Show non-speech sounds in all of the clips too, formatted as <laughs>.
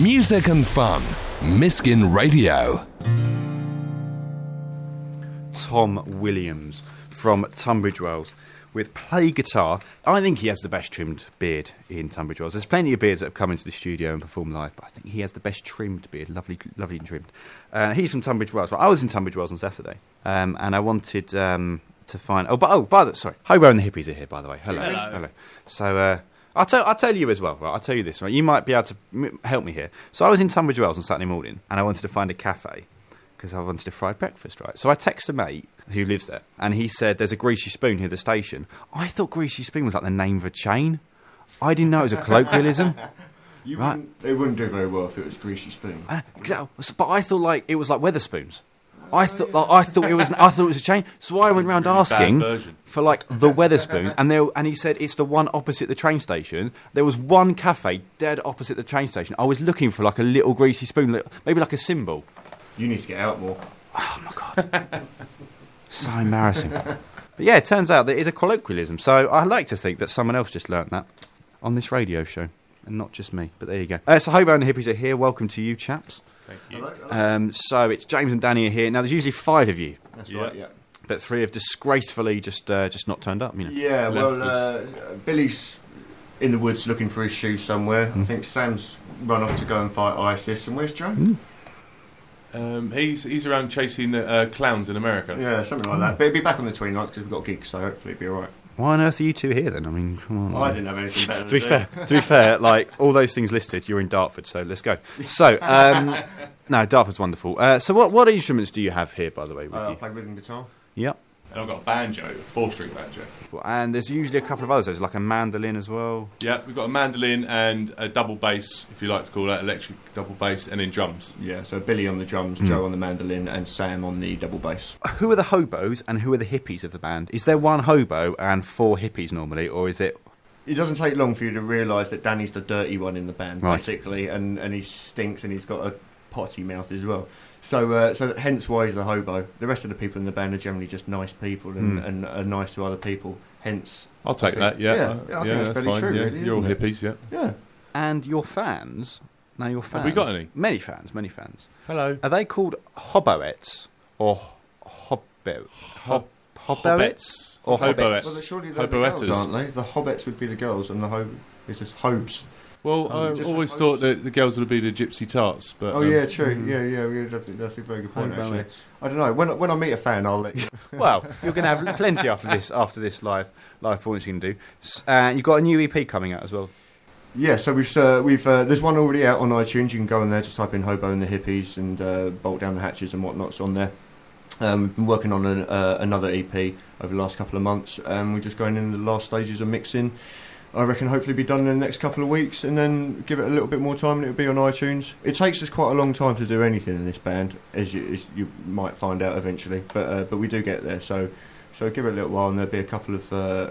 Music and fun. Miskin Radio. Tom Williams from Tunbridge Wells with play guitar. I think he has the best trimmed beard in Tunbridge Wells. There's plenty of beards that have come into the studio and performed live, but I think he has the best trimmed beard. Lovely, lovely and trimmed. Uh, he's from Tunbridge Wells. Well, I was in Tunbridge Wells on Saturday, um, and I wanted um, to find. Oh, but oh, by the sorry, Hobo and the Hippies are here, by the way. Hello, Hello. So. Uh, I'll tell, I'll tell you as well. Right? I'll tell you this. Right? You might be able to m- help me here. So I was in Tunbridge Wells on Saturday morning, and I wanted to find a cafe because I wanted a fried breakfast, right? So I texted a mate who lives there, and he said, "There's a Greasy Spoon here at the station." I thought Greasy Spoon was like the name of a chain. I didn't know it was a colloquialism. <laughs> You Right. wouldn't, it wouldn't do very well if it was greasy spoon. Uh, But I thought like it was like Wetherspoons. I thought like, I thought it was I thought it was a chain. So I went round Really asking for like the Wetherspoons, and there and he said it's the one opposite the train station. There was one cafe dead opposite the train station. I was looking for like a little greasy spoon, maybe like a symbol. You need to get out more. Oh my god, <laughs> so embarrassing. but yeah, it turns out that it is a colloquialism. So I like to think that someone else just learnt that on this radio show, and not just me. But there you go. Uh, so Hobo and the Hippies are here. Welcome to you, chaps. Thank you. Um, so it's James and Danny are here. Now there's usually five of you, That's Yeah. right, yeah. but three have disgracefully just uh, just not turned up. You know. Yeah, well, uh, Billy's in the woods looking for his shoe somewhere. Hmm. I think Sam's run off to go and fight ISIS. And where's Joe? Um, he's he's around chasing uh, clowns in America. Yeah, something like that. But he'll be back on the 29th because we've got gigs, so hopefully it'll be alright. Why on earth are you two here then? I mean, come on. I didn't have anything better to be do. fair, to be fair, like all those things listed, you're in Dartford, so let's go. So, um, <laughs> no, Dartford's wonderful. Uh, so, what what instruments do you have here, by the way, with Uh, I you? play rhythm guitar. Yep. And I've got a banjo, a four-string banjo. And there's usually a couple of others. There's like a mandolin as well. Yeah, we've got a mandolin and a double bass, if you like to call that, electric double bass, and then drums. Yeah, so Billy on the drums, Hmm. Joe on the mandolin, and Sam on the double bass. Who are the hobos and who are the hippies of the band? Is there one hobo and four hippies normally, or is it? It doesn't take long for you to realise that Danny's the dirty one in the band, Right. basically, and, and he stinks and he's got a potty mouth as well. So, uh, so hence why he's the hobo. The rest of the people in the band are generally just nice people and, Mm. and are nice to other people. Hence, I'll take think- that. Yeah, yeah, Uh, yeah, I think that's that's fine. true, yeah, really, you're all it? hippies. Yeah. yeah. And your fans? Now your fans. Have we got any? Many fans. Many fans. Hello. Are they called hoboets or hobbo? Hob- hoboettes? Or Hobbits. hobbits? Well, surely they're the Hoboetters. girls, aren't they? The hobbits would be the girls, and the ho is just hobes. Well, Oh, I always thought that the girls would be the gypsy tarts, but Oh um, yeah, true. Yeah, yeah, yeah. That's, that's a very good point. Actually, Hoboettes. I don't know. When when I meet a fan, I'll let you. <laughs> well, <laughs> you're going to have plenty after this. After this live live performance, you can do. S- And you've got a new EP coming out as well. Yeah, so we've uh, we've uh, there's one already out on iTunes. You can go in there, just type in "Hobo and the Hippies" and uh, bolt down the hatches and whatnot's on there. Um, we've been working on an, uh, another EP over the last couple of months. Um, we're just going in the last stages of mixing. I reckon hopefully be done in the next couple of weeks, and then give it a little bit more time, and it'll be on iTunes. It takes us quite a long time to do anything in this band, as you, as you might find out eventually. But uh, but we do get there. So so give it a little while, and there'll be a couple of uh,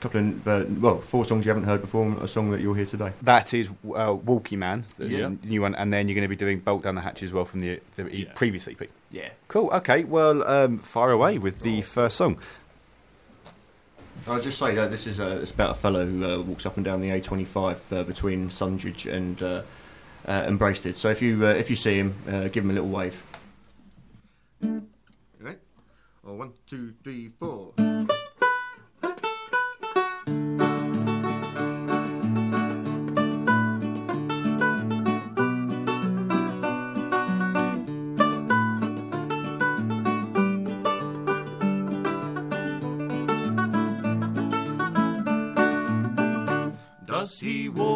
couple of uh, well four songs you haven't heard before, and a song that you'll hear today. That is uh, Walky Man, that's Yeah. a new one, and then you're going to be doing Bolt Down the Hatch as well from the, the E- Yeah. previous EP. Yeah. Cool. Okay. Well, um, fire away with the first song. I'll just say that this is uh, it's about a fellow who uh, walks up and down the A25 uh, between Sundridge and uh, uh, and. So if you if you see him, give him a little wave. Right. Oh, one, two, three, four. He walk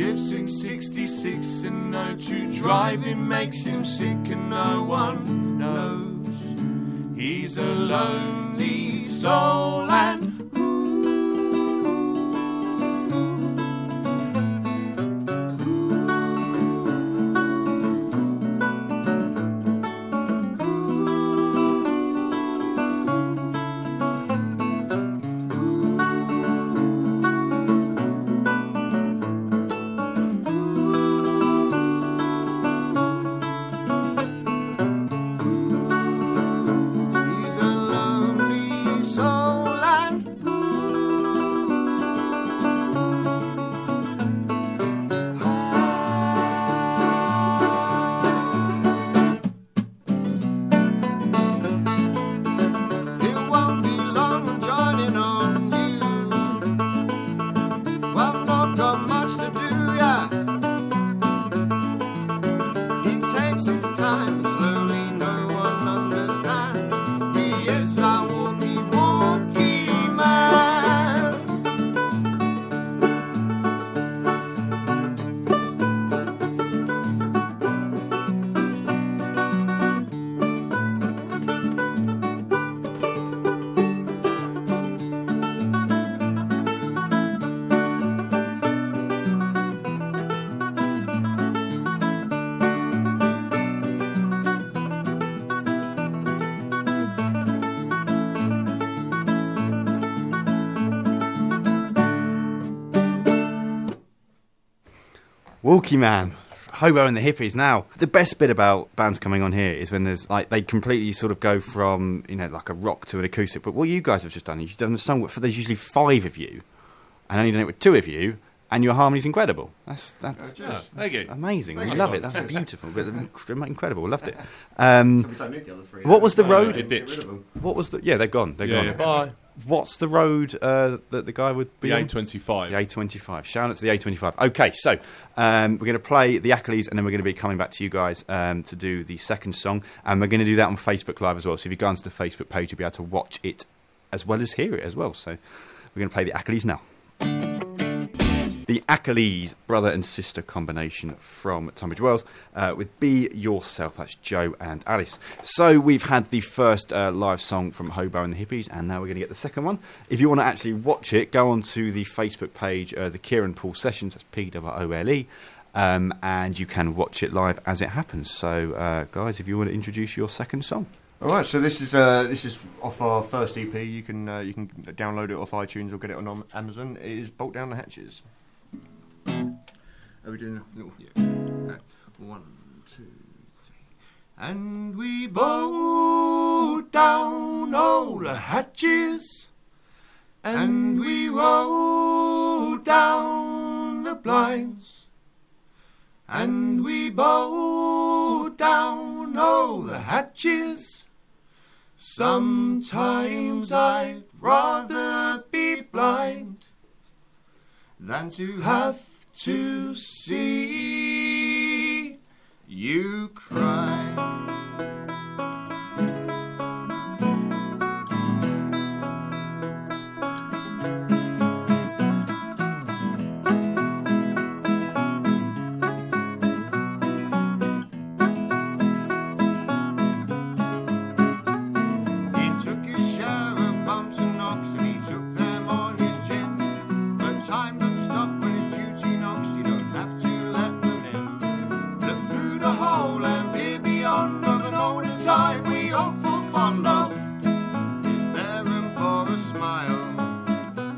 Lives 666 and oh no true driving makes him sick and no one knows. He's a lonely soul Walky Man, Hobo and the Hippies. Now, the best bit about bands coming on here is when there's like they completely sort of go from you know like a rock to an acoustic. But what you guys have just done is you've done a song for there's usually five of you, and only done it with two of you, and your harmony's incredible. That's that's Oh, thank you. amazing. Thank we you. love it. That's beautiful. But <laughs> incredible. Loved it. Um, we don't need the other three. What was the No, road? it ditched. what was the? Yeah, they're gone. They're Yeah, gone. yeah. Bye. What's the road uh, that the guy would be The? A25. The A25. Shout out to the A25. Okay, so um, we're going to play the Achilles and then we're going to be coming back to you guys um, to do the second song. And we're going to do that on Facebook Live as well. So if you go onto the Facebook page, you'll be able to watch it as well as hear it as well. So we're going to play the Achilles now. The Achilles brother and sister combination from Tunbridge Wells uh, with Be Yourself. That's Joe and Alice. So we've had the first uh, live song from Hobo and the Hippies, and now we're going to get the second one. If you want to actually watch it, go onto the Facebook page, uh, the Kieran Poole Sessions. That's P W O L E. Um, and you can watch it live as it happens. So, uh, guys, if you want to introduce your second song. All right, so this is uh, this is off our first EP. You can uh, you can download it off iTunes or get it on Amazon. It is Bolt Down the Hatches. Are we doing little? Yeah. Okay. One, two, three. And we bolt down all the hatches, and we roll down the blinds, and we bolt down all the hatches. Sometimes I'd rather be blind Than to have to see one is there for a smile.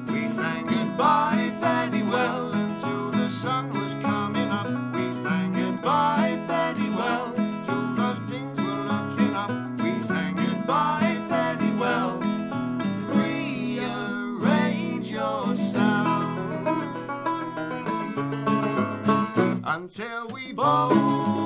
We sang goodbye fairly well until the sun was coming up. We sang goodbye fairly well till those things were looking up. We sang goodbye fairly well. Rearrange yourself until we both.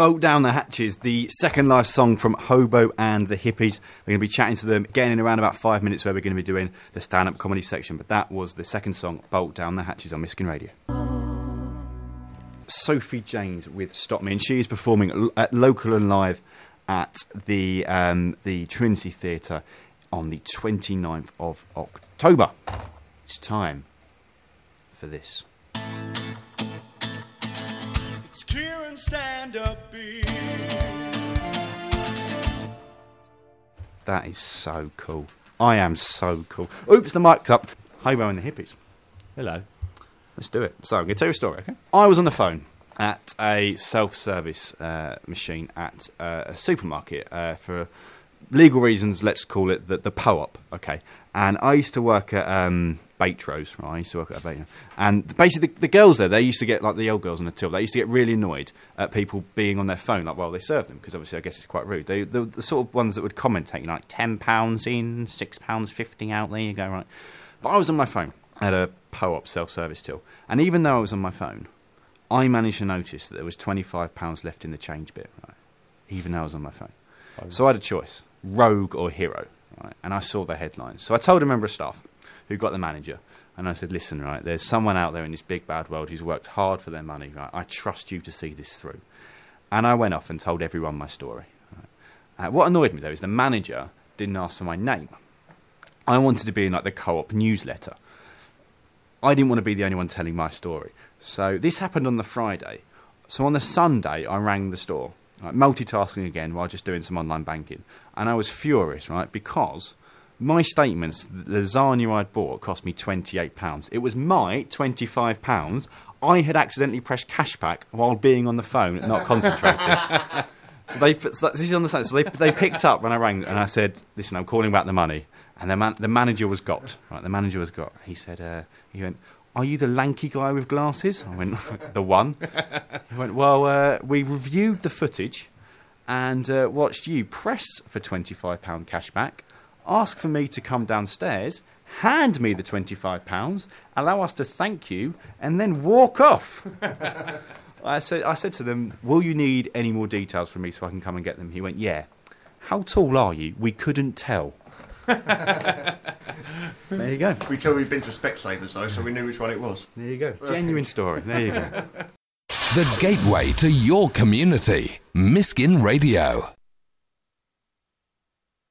Bolt Down the Hatches, the second live song from Hobo and the Hippies. We're going to be chatting to them again in around about five minutes where we're going to be doing the stand up comedy section. But that was the second song, Bolt Down the Hatches on Miskin Radio. Sophie James with Stop Me, and she is performing at local and live at the, um, the Trinity Theatre on the 29th of October. It's time for this. Kieran stand up That is so cool. I am so cool. Oops, the mic's up. Hobo and the Hippies. Hello. Let's do it. So I'm going to tell you a story, okay? I was on the phone at a self-service uh, machine at uh, a supermarket uh, for legal reasons. Let's call it the, the PO-op, okay? And I used to work at um, Waitrose, right? I used to work at a Waitrose. And basically, the, the girls there, they used to get, like the old girls on the till, they used to get really annoyed at people being on their phone, like, while they serve them, because obviously I guess it's quite rude. They, the, the sort of ones that would commentate, like, £10 in, £6.50 out, there you go, right? But I was on my phone at a PO-op self-service till. And even though I was on my phone, I managed to notice that there was £25 left in the change bit, right? Even though I was on my phone. Oh, so I had a choice, rogue or hero, right? And I saw the headlines. So I told a member of staff who got the manager, and I said, listen, right, there's someone out there in this big bad world who's worked hard for their money, right? I trust you to see this through. And I went off and told everyone my story. Right? Uh, what annoyed me, though, is the manager didn't ask for my name. I wanted to be in like the co-op newsletter. I didn't want to be the only one telling my story. So this happened on the Friday. So on the Sunday, I rang the store, right, multitasking again while just doing some online banking, and I was furious, right, because my statements, the lasagna I'd bought cost me twenty-eight pounds. It was my twenty-five pounds. I had accidentally pressed cashback while being on the phone, not concentrating. <laughs> So they put, so this is on the side. So they they picked up when I rang and I said, "Listen, I'm calling about the money." And the man, the manager was got right. The manager was got. He said, uh, "He went, Are you the lanky guy with glasses? I went, <laughs> The one. He went, Well, uh, we reviewed the footage and uh, watched you press for £25 cash back, ask for me to come downstairs, hand me the £25, allow us to thank you, and then walk off. <laughs> I said, I said to them, Will you need any more details from me so I can come and get them? He went, Yeah. How tall are you? We couldn't tell. <laughs> there you go. We tell we've been to Specsavers though, so we knew which one it was. There you go. Genuine story. There you go. <laughs> The gateway to your community. Miskin Radio.